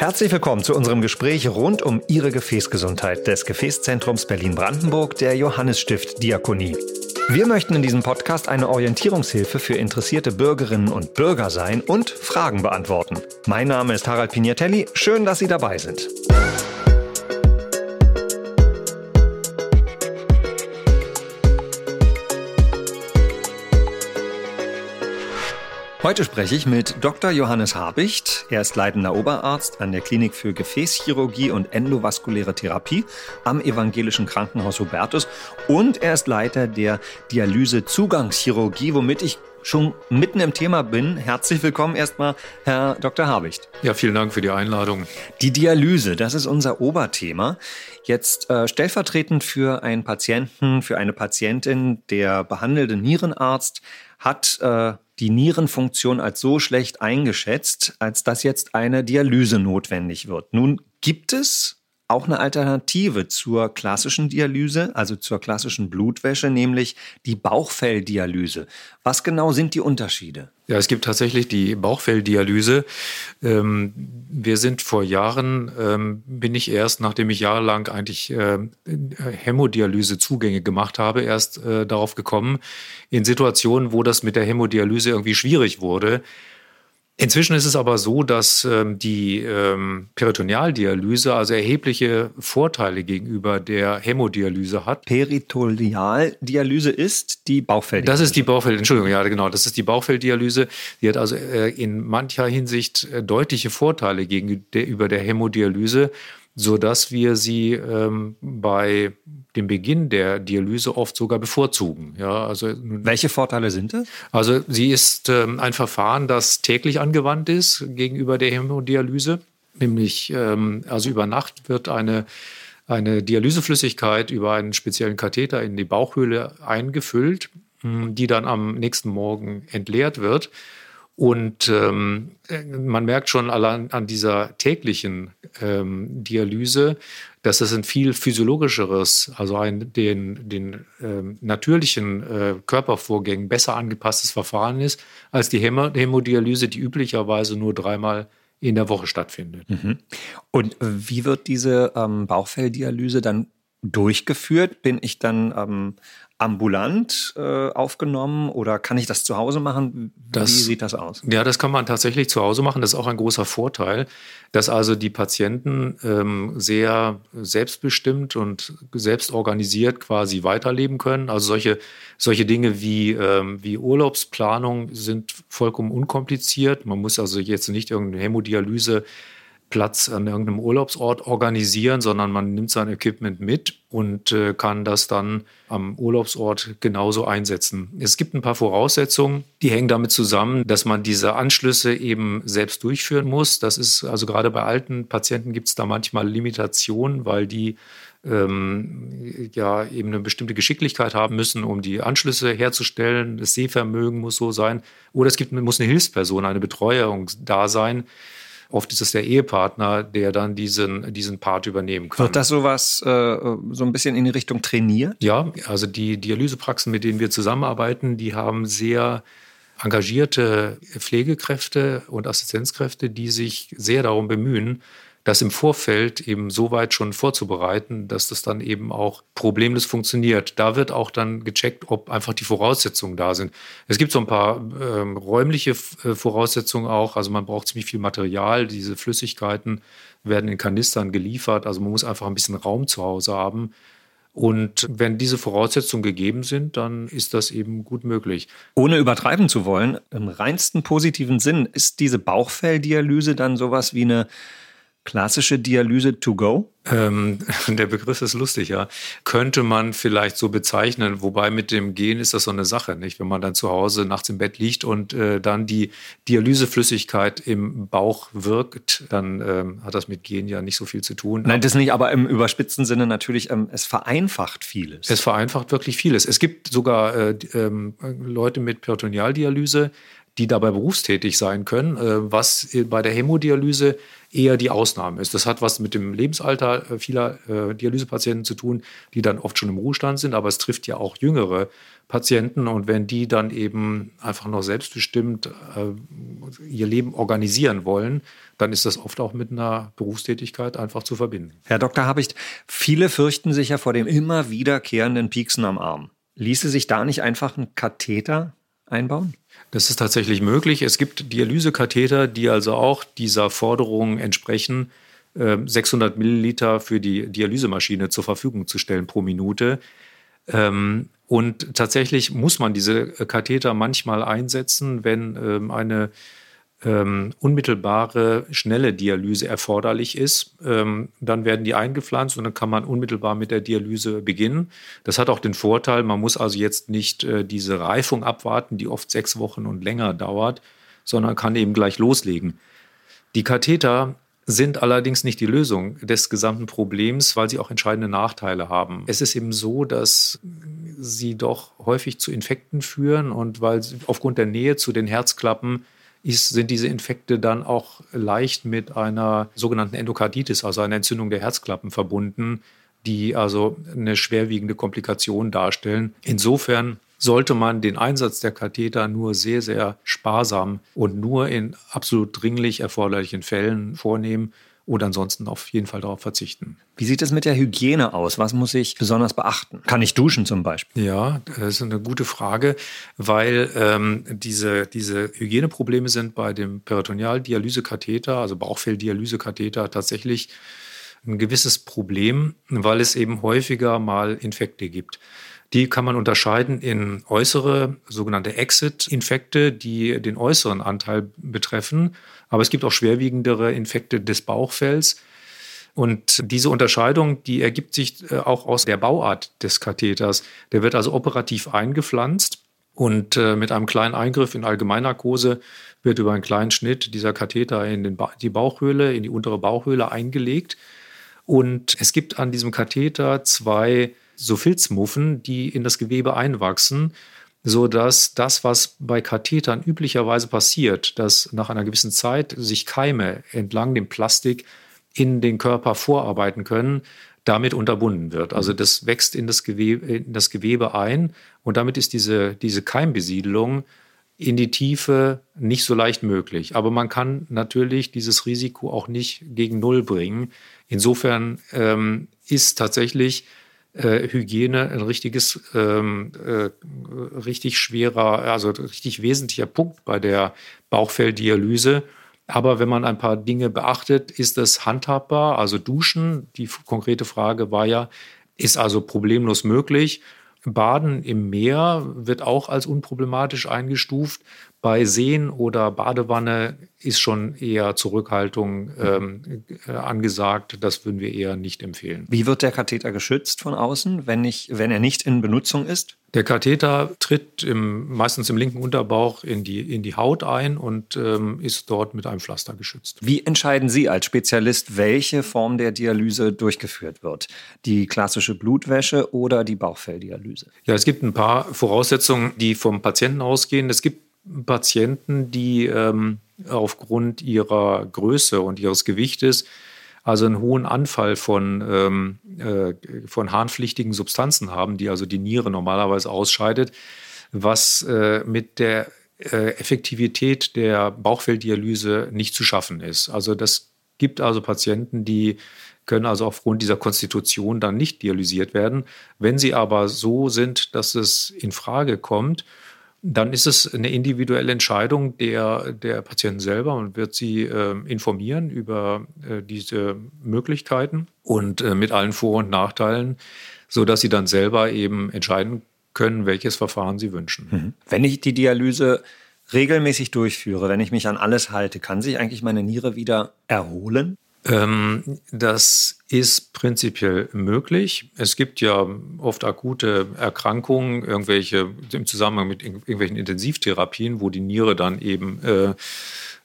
Herzlich willkommen zu unserem Gespräch rund um Ihre Gefäßgesundheit des Gefäßzentrums Berlin-Brandenburg der Johannesstift Diakonie. Wir möchten in diesem Podcast eine Orientierungshilfe für interessierte Bürgerinnen und Bürger sein und Fragen beantworten. Mein Name ist Harald Pignatelli. Schön, dass Sie dabei sind. Heute spreche ich mit Dr. Johannes Habicht. Er ist leitender Oberarzt an der Klinik für Gefäßchirurgie und endovaskuläre Therapie am Evangelischen Krankenhaus Hubertus und er ist Leiter der Dialyse-Zugangschirurgie, womit ich schon mitten im Thema bin. Herzlich willkommen erstmal, Herr Dr. Habicht. Ja, vielen Dank für die Einladung. Die Dialyse, das ist unser Oberthema. Jetzt äh, stellvertretend für einen Patienten, für eine Patientin, der behandelte Nierenarzt hat äh, die Nierenfunktion als so schlecht eingeschätzt, als dass jetzt eine Dialyse notwendig wird. Nun gibt es auch eine Alternative zur klassischen Dialyse, also zur klassischen Blutwäsche, nämlich die Bauchfelldialyse. Was genau sind die Unterschiede? Ja, es gibt tatsächlich die Bauchfelldialyse. Ähm, wir sind vor Jahren, ähm, bin ich erst, nachdem ich jahrelang eigentlich äh, Hämodialyse Zugänge gemacht habe, erst äh, darauf gekommen, in Situationen, wo das mit der Hämodialyse irgendwie schwierig wurde, Inzwischen ist es aber so, dass ähm, die ähm, Peritonealdialyse also erhebliche Vorteile gegenüber der Hämodialyse hat. Peritonealdialyse ist die Bauchfelldialyse. Das ist die Bauchfell, Entschuldigung, ja genau, das ist die Bauchfelldialyse. Die hat also äh, in mancher Hinsicht äh, deutliche Vorteile gegenüber der Hämodialyse so dass wir sie ähm, bei dem Beginn der Dialyse oft sogar bevorzugen. Ja, also, Welche Vorteile sind das? Also sie ist ähm, ein Verfahren, das täglich angewandt ist gegenüber der Hämodialyse. Nämlich, ähm, also über Nacht wird eine, eine Dialyseflüssigkeit über einen speziellen Katheter in die Bauchhöhle eingefüllt, die dann am nächsten Morgen entleert wird. Und ähm, man merkt schon allein an dieser täglichen ähm, Dialyse, dass es ein viel physiologischeres, also ein den, den ähm, natürlichen äh, Körpervorgängen besser angepasstes Verfahren ist, als die Hämo Hämodialyse, die üblicherweise nur dreimal in der Woche stattfindet. Mhm. Und wie wird diese ähm, Bauchfelldialyse dann durchgeführt? Bin ich dann ähm, ambulant äh, aufgenommen oder kann ich das zu Hause machen? Wie das, sieht das aus? Ja, das kann man tatsächlich zu Hause machen. Das ist auch ein großer Vorteil, dass also die Patienten ähm, sehr selbstbestimmt und selbst organisiert quasi weiterleben können. Also solche, solche Dinge wie, ähm, wie Urlaubsplanung sind vollkommen unkompliziert. Man muss also jetzt nicht irgendeine Hämodialyse Platz an irgendeinem Urlaubsort organisieren, sondern man nimmt sein Equipment mit und äh, kann das dann am Urlaubsort genauso einsetzen. Es gibt ein paar Voraussetzungen, die hängen damit zusammen, dass man diese Anschlüsse eben selbst durchführen muss. Das ist also gerade bei alten Patienten gibt es da manchmal Limitationen, weil die ähm, ja eben eine bestimmte Geschicklichkeit haben müssen, um die Anschlüsse herzustellen. Das Sehvermögen muss so sein. Oder es gibt, muss eine Hilfsperson, eine Betreuung da sein, Oft ist es der Ehepartner, der dann diesen, diesen Part übernehmen kann. Wird das sowas äh, so ein bisschen in die Richtung trainiert? Ja, also die Dialysepraxen, mit denen wir zusammenarbeiten, die haben sehr engagierte Pflegekräfte und Assistenzkräfte, die sich sehr darum bemühen, das im Vorfeld eben so weit schon vorzubereiten, dass das dann eben auch problemlos funktioniert. Da wird auch dann gecheckt, ob einfach die Voraussetzungen da sind. Es gibt so ein paar ähm, räumliche äh, Voraussetzungen auch. Also man braucht ziemlich viel Material. Diese Flüssigkeiten werden in Kanistern geliefert. Also man muss einfach ein bisschen Raum zu Hause haben. Und wenn diese Voraussetzungen gegeben sind, dann ist das eben gut möglich. Ohne übertreiben zu wollen, im reinsten positiven Sinn, ist diese Bauchfelldialyse dann sowas wie eine klassische Dialyse to go? Ähm, der Begriff ist lustig, ja. Könnte man vielleicht so bezeichnen, wobei mit dem Gehen ist das so eine Sache, nicht? Wenn man dann zu Hause nachts im Bett liegt und äh, dann die Dialyseflüssigkeit im Bauch wirkt, dann ähm, hat das mit Gehen ja nicht so viel zu tun. Nein, das nicht, aber im überspitzten Sinne natürlich, ähm, es vereinfacht vieles. Es vereinfacht wirklich vieles. Es gibt sogar äh, ähm, Leute mit Peritonealdialyse, die dabei berufstätig sein können, äh, was bei der Hämodialyse eher die Ausnahme ist. Das hat was mit dem Lebensalter äh, vieler äh, Dialysepatienten zu tun, die dann oft schon im Ruhestand sind, aber es trifft ja auch jüngere Patienten und wenn die dann eben einfach noch selbstbestimmt ihr Leben organisieren wollen, dann ist das oft auch mit einer Berufstätigkeit einfach zu verbinden. Herr Dr. Habicht, viele fürchten sich ja vor dem immer wiederkehrenden Pieksen am Arm. Ließe sich da nicht einfach ein Katheter einbauen? Das ist tatsächlich möglich. Es gibt Dialysekatheter, die also auch dieser Forderung entsprechen, 600 ähm, Milliliter für die Dialysemaschine zur Verfügung zu stellen pro Minute. Ähm, und tatsächlich muss man diese Katheter manchmal einsetzen, wenn ähm, eine ähm, unmittelbare, schnelle Dialyse erforderlich ist. Ähm, dann werden die eingepflanzt und dann kann man unmittelbar mit der Dialyse beginnen. Das hat auch den Vorteil, man muss also jetzt nicht äh, diese Reifung abwarten, die oft sechs Wochen und länger dauert, sondern kann eben gleich loslegen. Die Katheter sind allerdings nicht die Lösung des gesamten Problems, weil sie auch entscheidende Nachteile haben. Es ist eben so, dass sie doch häufig zu Infekten führen und weil sie aufgrund der Nähe zu den Herzklappen ist, sind diese Infekte dann auch leicht mit einer sogenannten Endokarditis, also einer Entzündung der Herzklappen verbunden, die also eine schwerwiegende Komplikation darstellen. Insofern sollte man den Einsatz der Katheter nur sehr, sehr sparsam und nur in absolut dringlich erforderlichen Fällen vornehmen oder ansonsten auf jeden Fall darauf verzichten. Wie sieht es mit der Hygiene aus? Was muss ich besonders beachten? Kann ich duschen zum Beispiel? Ja, das ist eine gute Frage, weil ähm, diese, diese Hygieneprobleme sind bei dem Peritonealdialysekatheter, also Bauchfelldialysekatheter, tatsächlich ein gewisses Problem, weil es eben häufiger mal Infekte gibt. Die kann man unterscheiden in äußere, sogenannte Exit-Infekte, die den äußeren Anteil betreffen. Aber es gibt auch schwerwiegendere Infekte des Bauchfells. Und diese Unterscheidung, die ergibt sich äh, auch aus der Bauart des Katheters. Der wird also operativ eingepflanzt und äh, mit einem kleinen Eingriff in Allgemeinnarkose wird über einen kleinen Schnitt dieser Katheter in ba die Bauchhöhle, in die untere Bauchhöhle eingelegt. Und es gibt an diesem Katheter zwei so Filzmuffen, die in das Gewebe einwachsen, so dass das, was bei Kathetern üblicherweise passiert, dass nach einer gewissen Zeit sich Keime entlang dem Plastik in den Körper vorarbeiten können, damit unterbunden wird. Also das wächst in das Gewebe, in das Gewebe ein und damit ist diese, diese Keimbesiedelung in die Tiefe nicht so leicht möglich. Aber man kann natürlich dieses Risiko auch nicht gegen Null bringen. Insofern ähm, ist tatsächlich äh, Hygiene ein richtiges, ähm, äh, richtig schwerer, also richtig wesentlicher Punkt bei der Bauchfelldialyse. Aber wenn man ein paar Dinge beachtet, ist es handhabbar. Also Duschen, die konkrete Frage war ja, ist also problemlos möglich. Baden im Meer wird auch als unproblematisch eingestuft. Bei Seen oder Badewanne ist schon eher Zurückhaltung ähm, äh, angesagt. Das würden wir eher nicht empfehlen. Wie wird der Katheter geschützt von außen, wenn, ich, wenn er nicht in Benutzung ist? Der Katheter tritt im, meistens im linken Unterbauch in die, in die Haut ein und ähm, ist dort mit einem Pflaster geschützt. Wie entscheiden Sie als Spezialist, welche Form der Dialyse durchgeführt wird? Die klassische Blutwäsche oder die Bauchfelldialyse? Ja, es gibt ein paar Voraussetzungen, die vom Patienten ausgehen. Es gibt Patienten, die ähm, aufgrund ihrer Größe und ihres Gewichtes also einen hohen Anfall von, ähm, äh, von harnpflichtigen Substanzen haben, die also die Niere normalerweise ausscheidet, was äh, mit der äh, Effektivität der Bauchfelldialyse nicht zu schaffen ist. Also das gibt also Patienten, die können also aufgrund dieser Konstitution dann nicht dialysiert werden. Wenn sie aber so sind, dass es in Frage kommt dann ist es eine individuelle Entscheidung der, der Patienten selber und wird sie äh, informieren über äh, diese Möglichkeiten und äh, mit allen Vor- und Nachteilen, sodass sie dann selber eben entscheiden können, welches Verfahren sie wünschen. Mhm. Wenn ich die Dialyse regelmäßig durchführe, wenn ich mich an alles halte, kann sich eigentlich meine Niere wieder erholen? Ähm, das ist prinzipiell möglich. Es gibt ja oft akute Erkrankungen, irgendwelche im Zusammenhang mit irgendwelchen Intensivtherapien, wo die Niere dann eben äh,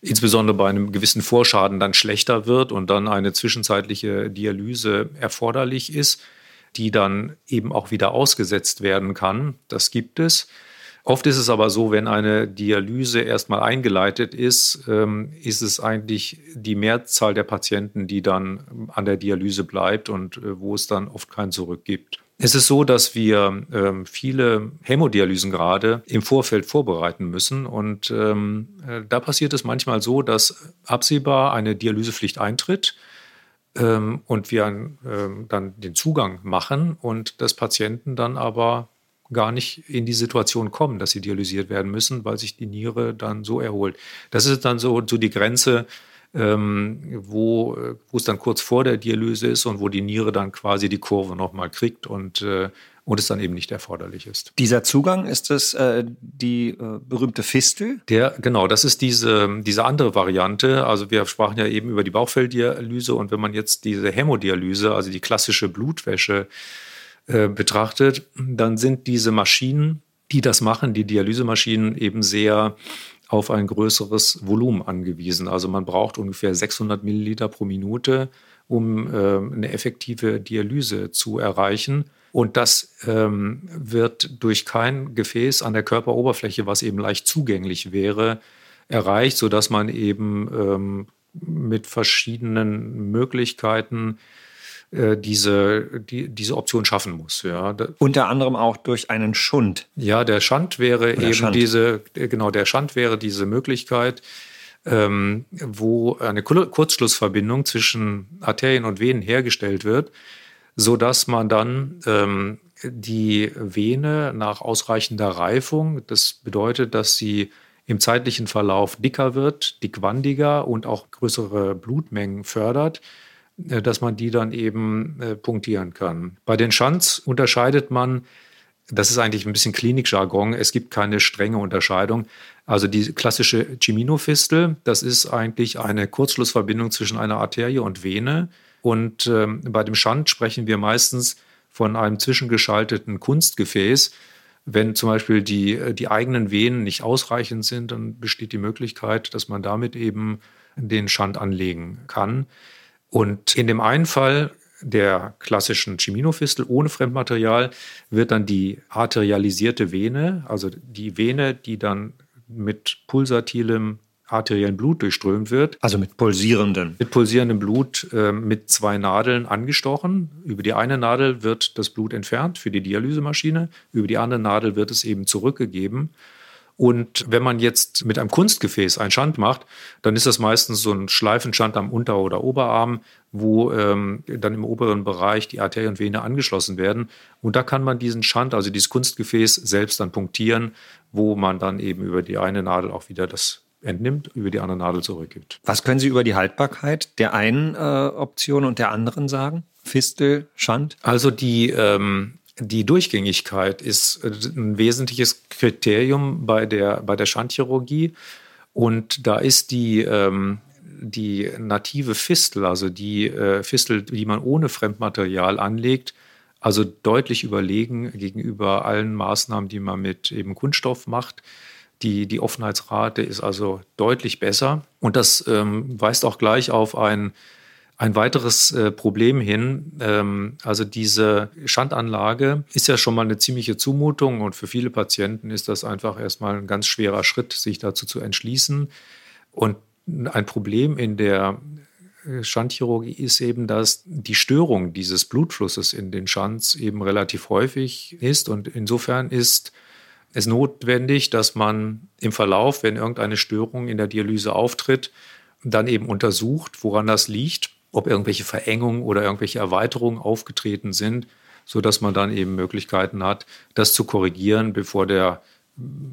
insbesondere bei einem gewissen Vorschaden dann schlechter wird und dann eine zwischenzeitliche Dialyse erforderlich ist, die dann eben auch wieder ausgesetzt werden kann. Das gibt es. Oft ist es aber so, wenn eine Dialyse erstmal eingeleitet ist, ähm, ist es eigentlich die Mehrzahl der Patienten, die dann an der Dialyse bleibt und äh, wo es dann oft kein Zurück gibt. Es ist so, dass wir ähm, viele Hämodialysen gerade im Vorfeld vorbereiten müssen. Und ähm, äh, da passiert es manchmal so, dass absehbar eine Dialysepflicht eintritt und wir dann den Zugang machen und das Patienten dann aber gar nicht in die Situation kommen, dass sie dialysiert werden müssen, weil sich die Niere dann so erholt. Das ist dann so, so die Grenze, ähm, wo, wo es dann kurz vor der Dialyse ist und wo die Niere dann quasi die Kurve nochmal kriegt und, äh, und es dann eben nicht erforderlich ist. Dieser Zugang, ist das äh, die äh, berühmte Fistel? Der, genau, das ist diese, diese andere Variante. Also wir sprachen ja eben über die Bauchfelldialyse und wenn man jetzt diese Hämodialyse, also die klassische Blutwäsche, äh, betrachtet, dann sind diese Maschinen, die das machen, die Dialysemaschinen eben sehr auf ein größeres Volumen angewiesen. Also man braucht ungefähr 600 Milliliter pro Minute, um äh, eine effektive Dialyse zu erreichen. Und das ähm, wird durch kein Gefäß an der Körperoberfläche, was eben leicht zugänglich wäre, erreicht, sodass man eben ähm, mit verschiedenen Möglichkeiten äh, diese, die, diese Option schaffen muss. Ja. Unter anderem auch durch einen Schund. Ja, der Schand wäre Oder eben Schand. diese, äh, genau, der Schand wäre diese Möglichkeit, ähm, wo eine Kurzschlussverbindung zwischen Arterien und Venen hergestellt wird, sodass man dann ähm, die Vene nach ausreichender Reifung, das bedeutet, dass sie im zeitlichen Verlauf dicker wird, dickwandiger und auch größere Blutmengen fördert, dass man die dann eben äh, punktieren kann. Bei den Schanz unterscheidet man, das ist eigentlich ein bisschen Klinikjargon, es gibt keine strenge Unterscheidung. Also die klassische Chiminofistel, das ist eigentlich eine Kurzschlussverbindung zwischen einer Arterie und Vene. Und ähm, bei dem Schand sprechen wir meistens von einem zwischengeschalteten Kunstgefäß. Wenn zum Beispiel die, äh, die eigenen Venen nicht ausreichend sind, dann besteht die Möglichkeit, dass man damit eben den Schand anlegen kann. Und in dem einen Fall der klassischen Chiminofistel ohne Fremdmaterial wird dann die arterialisierte Vene, also die Vene, die dann mit pulsatilem arteriellen Blut durchströmt wird. Also mit pulsierendem. Mit pulsierendem Blut äh, mit zwei Nadeln angestochen. Über die eine Nadel wird das Blut entfernt für die Dialysemaschine, über die andere Nadel wird es eben zurückgegeben. Und wenn man jetzt mit einem Kunstgefäß einen Schand macht, dann ist das meistens so ein Schleifenschand am Unter- oder Oberarm, wo ähm, dann im oberen Bereich die Arterie und Vene angeschlossen werden. Und da kann man diesen Schand, also dieses Kunstgefäß, selbst dann punktieren, wo man dann eben über die eine Nadel auch wieder das entnimmt, über die andere Nadel zurückgibt. Was können Sie über die Haltbarkeit der einen äh, Option und der anderen sagen? Fistel, Schand? Also die ähm, die Durchgängigkeit ist äh, ein wesentliches Kriterium bei der, bei der Schandchirurgie. Und da ist die, ähm, die native Fistel, also die äh, Fistel, die man ohne Fremdmaterial anlegt, also deutlich überlegen gegenüber allen Maßnahmen, die man mit eben Kunststoff macht. Die, die Offenheitsrate ist also deutlich besser. Und das ähm, weist auch gleich auf ein ein weiteres äh, Problem hin. Ähm, also diese Schandanlage ist ja schon mal eine ziemliche Zumutung und für viele Patienten ist das einfach erstmal ein ganz schwerer Schritt, sich dazu zu entschließen. Und ein Problem in der äh, Schandchirurgie ist eben, dass die Störung dieses Blutflusses in den Schands eben relativ häufig ist. Und insofern ist es notwendig, dass man im Verlauf, wenn irgendeine Störung in der Dialyse auftritt, dann eben untersucht, woran das liegt ob irgendwelche Verengungen oder irgendwelche Erweiterungen aufgetreten sind, sodass man dann eben Möglichkeiten hat, das zu korrigieren, bevor der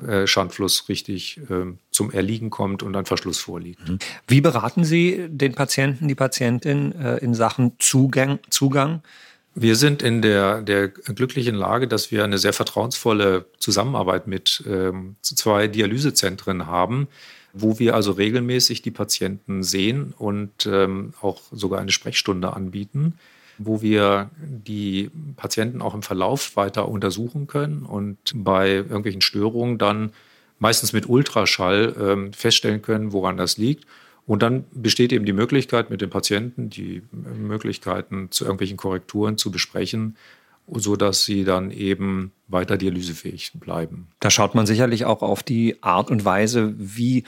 äh, Schandfluss richtig äh, zum Erliegen kommt und ein Verschluss vorliegt. Mhm. Wie beraten Sie den Patienten, die Patientin äh, in Sachen Zugang? Zugang? Wir sind in der, der glücklichen Lage, dass wir eine sehr vertrauensvolle Zusammenarbeit mit ähm, zwei Dialysezentren haben, wo wir also regelmäßig die Patienten sehen und ähm, auch sogar eine Sprechstunde anbieten, wo wir die Patienten auch im Verlauf weiter untersuchen können und bei irgendwelchen Störungen dann meistens mit Ultraschall ähm, feststellen können, woran das liegt. Und dann besteht eben die Möglichkeit, mit den Patienten die Möglichkeiten zu irgendwelchen Korrekturen zu besprechen sodass sie dann eben weiter dialysefähig bleiben. Da schaut man sicherlich auch auf die Art und Weise, wie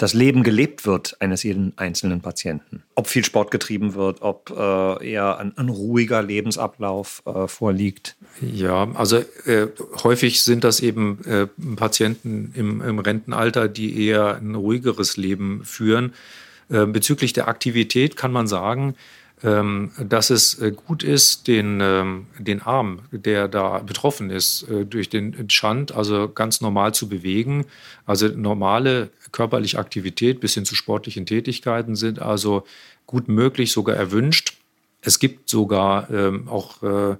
das Leben gelebt wird eines jeden einzelnen Patienten. Ob viel Sport getrieben wird, ob äh, eher ein, ein, ruhiger Lebensablauf äh, vorliegt. Ja, also äh, häufig sind das eben äh, Patienten im, im, Rentenalter, die eher ein ruhigeres Leben führen. Äh, bezüglich der Aktivität kann man sagen, dass es äh, gut ist, den, ähm, den Arm, der da betroffen ist, äh, durch den Schand, also ganz normal zu bewegen. Also normale körperliche Aktivität bis hin zu sportlichen Tätigkeiten sind also gut möglich, sogar erwünscht. Es gibt sogar ähm, auch äh,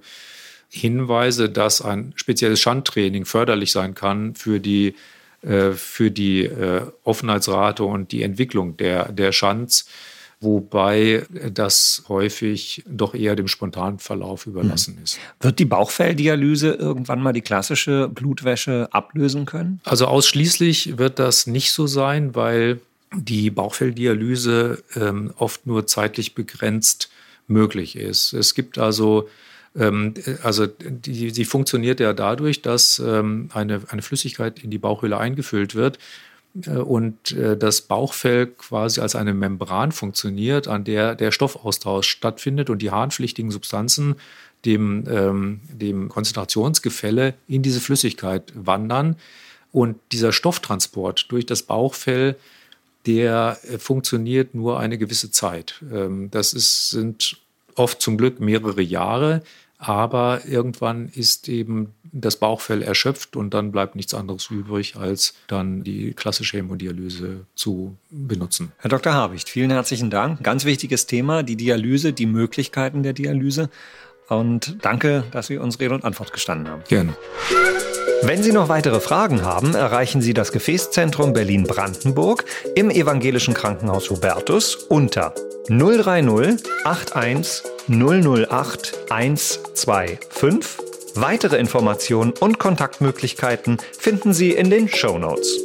Hinweise, dass ein spezielles Schandtraining förderlich sein kann für die, für die Offenheitsrate und die Entwicklung der, der Schands wobei das häufig doch eher dem spontanen Verlauf überlassen mhm. ist. Wird die Bauchfelldialyse irgendwann mal die klassische Blutwäsche ablösen können? Also ausschließlich wird das nicht so sein, weil die Bauchfelldialyse ähm, oft nur zeitlich begrenzt möglich ist. Es gibt also ähm, also die, sie funktioniert ja dadurch, dass ähm, eine, eine Flüssigkeit in die Bauchhöhle eingefüllt wird äh, und äh, das Bauchfell quasi als eine Membran funktioniert, an der der Stoffaustausch stattfindet und die harnpflichtigen Substanzen dem, ähm, dem Konzentrationsgefälle in diese Flüssigkeit wandern. Und dieser Stofftransport durch das Bauchfell, der äh, funktioniert nur eine gewisse Zeit. Ähm, das ist, sind oft zum Glück mehrere Jahre, aber irgendwann ist eben das Bauchfell erschöpft und dann bleibt nichts anderes übrig, als dann die klassische Hämodialyse zu benutzen. Herr Dr. Habicht, vielen herzlichen Dank. Ganz wichtiges Thema, die Dialyse, die Möglichkeiten der Dialyse. Und danke, dass Sie uns Rede und Antwort gestanden haben. Gerne. Wenn Sie noch weitere Fragen haben, erreichen Sie das Gefäßzentrum Berlin-Brandenburg im Evangelischen Krankenhaus Hubertus unter 030 81 008 125. Weitere Informationen und Kontaktmöglichkeiten finden Sie in den Show Notes.